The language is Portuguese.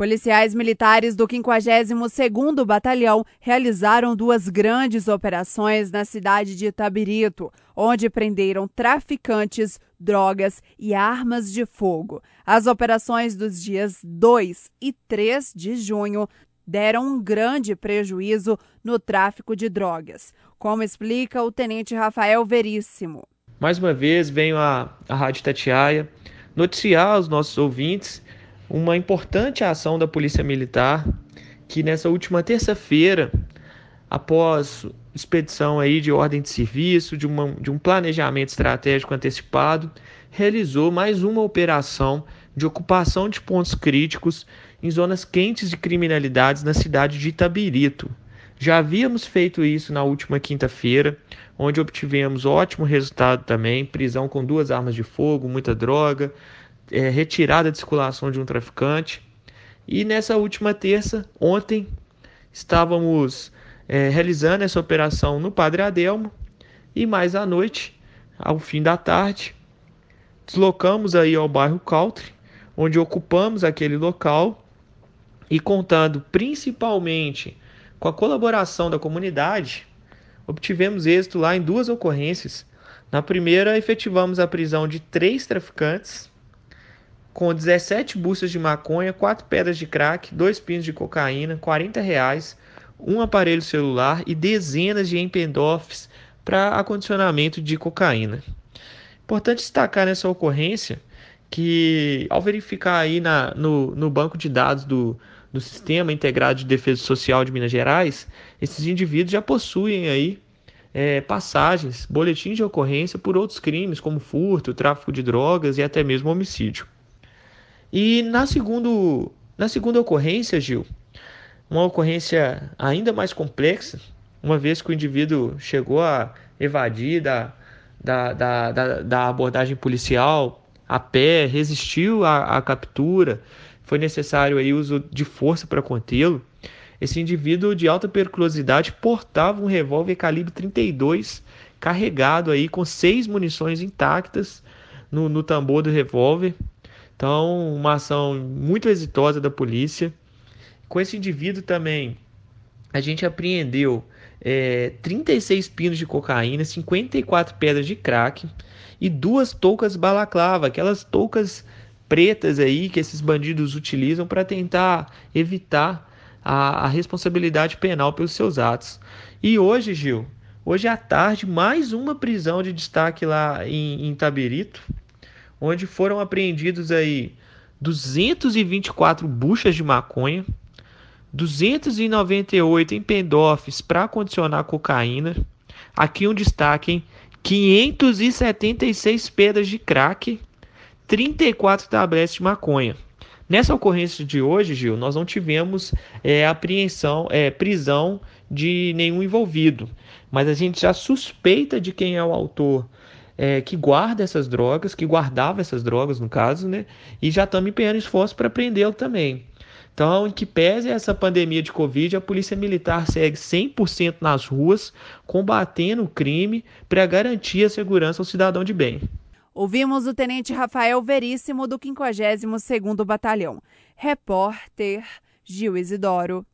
Policiais militares do 52º Batalhão realizaram duas grandes operações na cidade de Itabirito, onde prenderam traficantes, drogas e armas de fogo. As operações dos dias 2 e 3 de junho deram um grande prejuízo no tráfico de drogas, como explica o tenente Rafael Veríssimo. Mais uma vez venho à, à Rádio Tatiaia noticiar aos nossos ouvintes uma importante ação da Polícia Militar que nessa última terça-feira, após expedição aí de ordem de serviço, de, uma, de um planejamento estratégico antecipado, realizou mais uma operação de ocupação de pontos críticos em zonas quentes de criminalidades na cidade de Itabirito. Já havíamos feito isso na última quinta-feira, onde obtivemos ótimo resultado também, prisão com duas armas de fogo, muita droga, é, retirada de circulação de um traficante. E nessa última terça, ontem, estávamos é, realizando essa operação no Padre Adelmo e mais à noite, ao fim da tarde, deslocamos aí ao bairro Country, onde ocupamos aquele local e contando principalmente com a colaboração da comunidade, obtivemos êxito lá em duas ocorrências. Na primeira, efetivamos a prisão de três traficantes com 17 buchas de maconha, 4 pedras de crack, 2 pinos de cocaína, 40 reais, um aparelho celular e dezenas de empendorfs para acondicionamento de cocaína. Importante destacar nessa ocorrência que, ao verificar aí na, no, no banco de dados do, do Sistema Integrado de Defesa Social de Minas Gerais, esses indivíduos já possuem aí é, passagens, boletins de ocorrência por outros crimes, como furto, tráfico de drogas e até mesmo homicídio. E na, segundo, na segunda ocorrência, Gil, uma ocorrência ainda mais complexa, uma vez que o indivíduo chegou a evadir da, da, da, da, da abordagem policial a pé, resistiu à, à captura, foi necessário aí uso de força para contê-lo. Esse indivíduo de alta periculosidade portava um revólver calibre 32 carregado aí com seis munições intactas no, no tambor do revólver então, uma ação muito exitosa da polícia. Com esse indivíduo também, a gente apreendeu é, 36 pinos de cocaína, 54 pedras de crack e duas toucas balaclava, aquelas toucas pretas aí que esses bandidos utilizam para tentar evitar a, a, responsabilidade penal pelos seus atos. E hoje, Gil, hoje à tarde, mais uma prisão de destaque lá em, em Tabirito onde foram apreendidos aí 224 buchas de maconha, 298 empendorfs para condicionar cocaína. Aqui um destaque, hein? 576 pedras de crack, 34 tabletes de maconha. Nessa ocorrência de hoje, Gil, nós não tivemos é, apreensão, é, prisão de nenhum envolvido, mas a gente já suspeita de quem é o autor é, que guarda essas drogas, que guardava essas drogas no caso, né? E já estamos empenhando esforço para prendê-lo também. Então, em que pese essa pandemia de Covid, a Polícia Militar segue 100% nas ruas, combatendo o crime para garantir a segurança ao cidadão de bem. Ouvimos o Tenente Rafael Veríssimo, do 52º Batalhão. Repórter Gil Isidoro.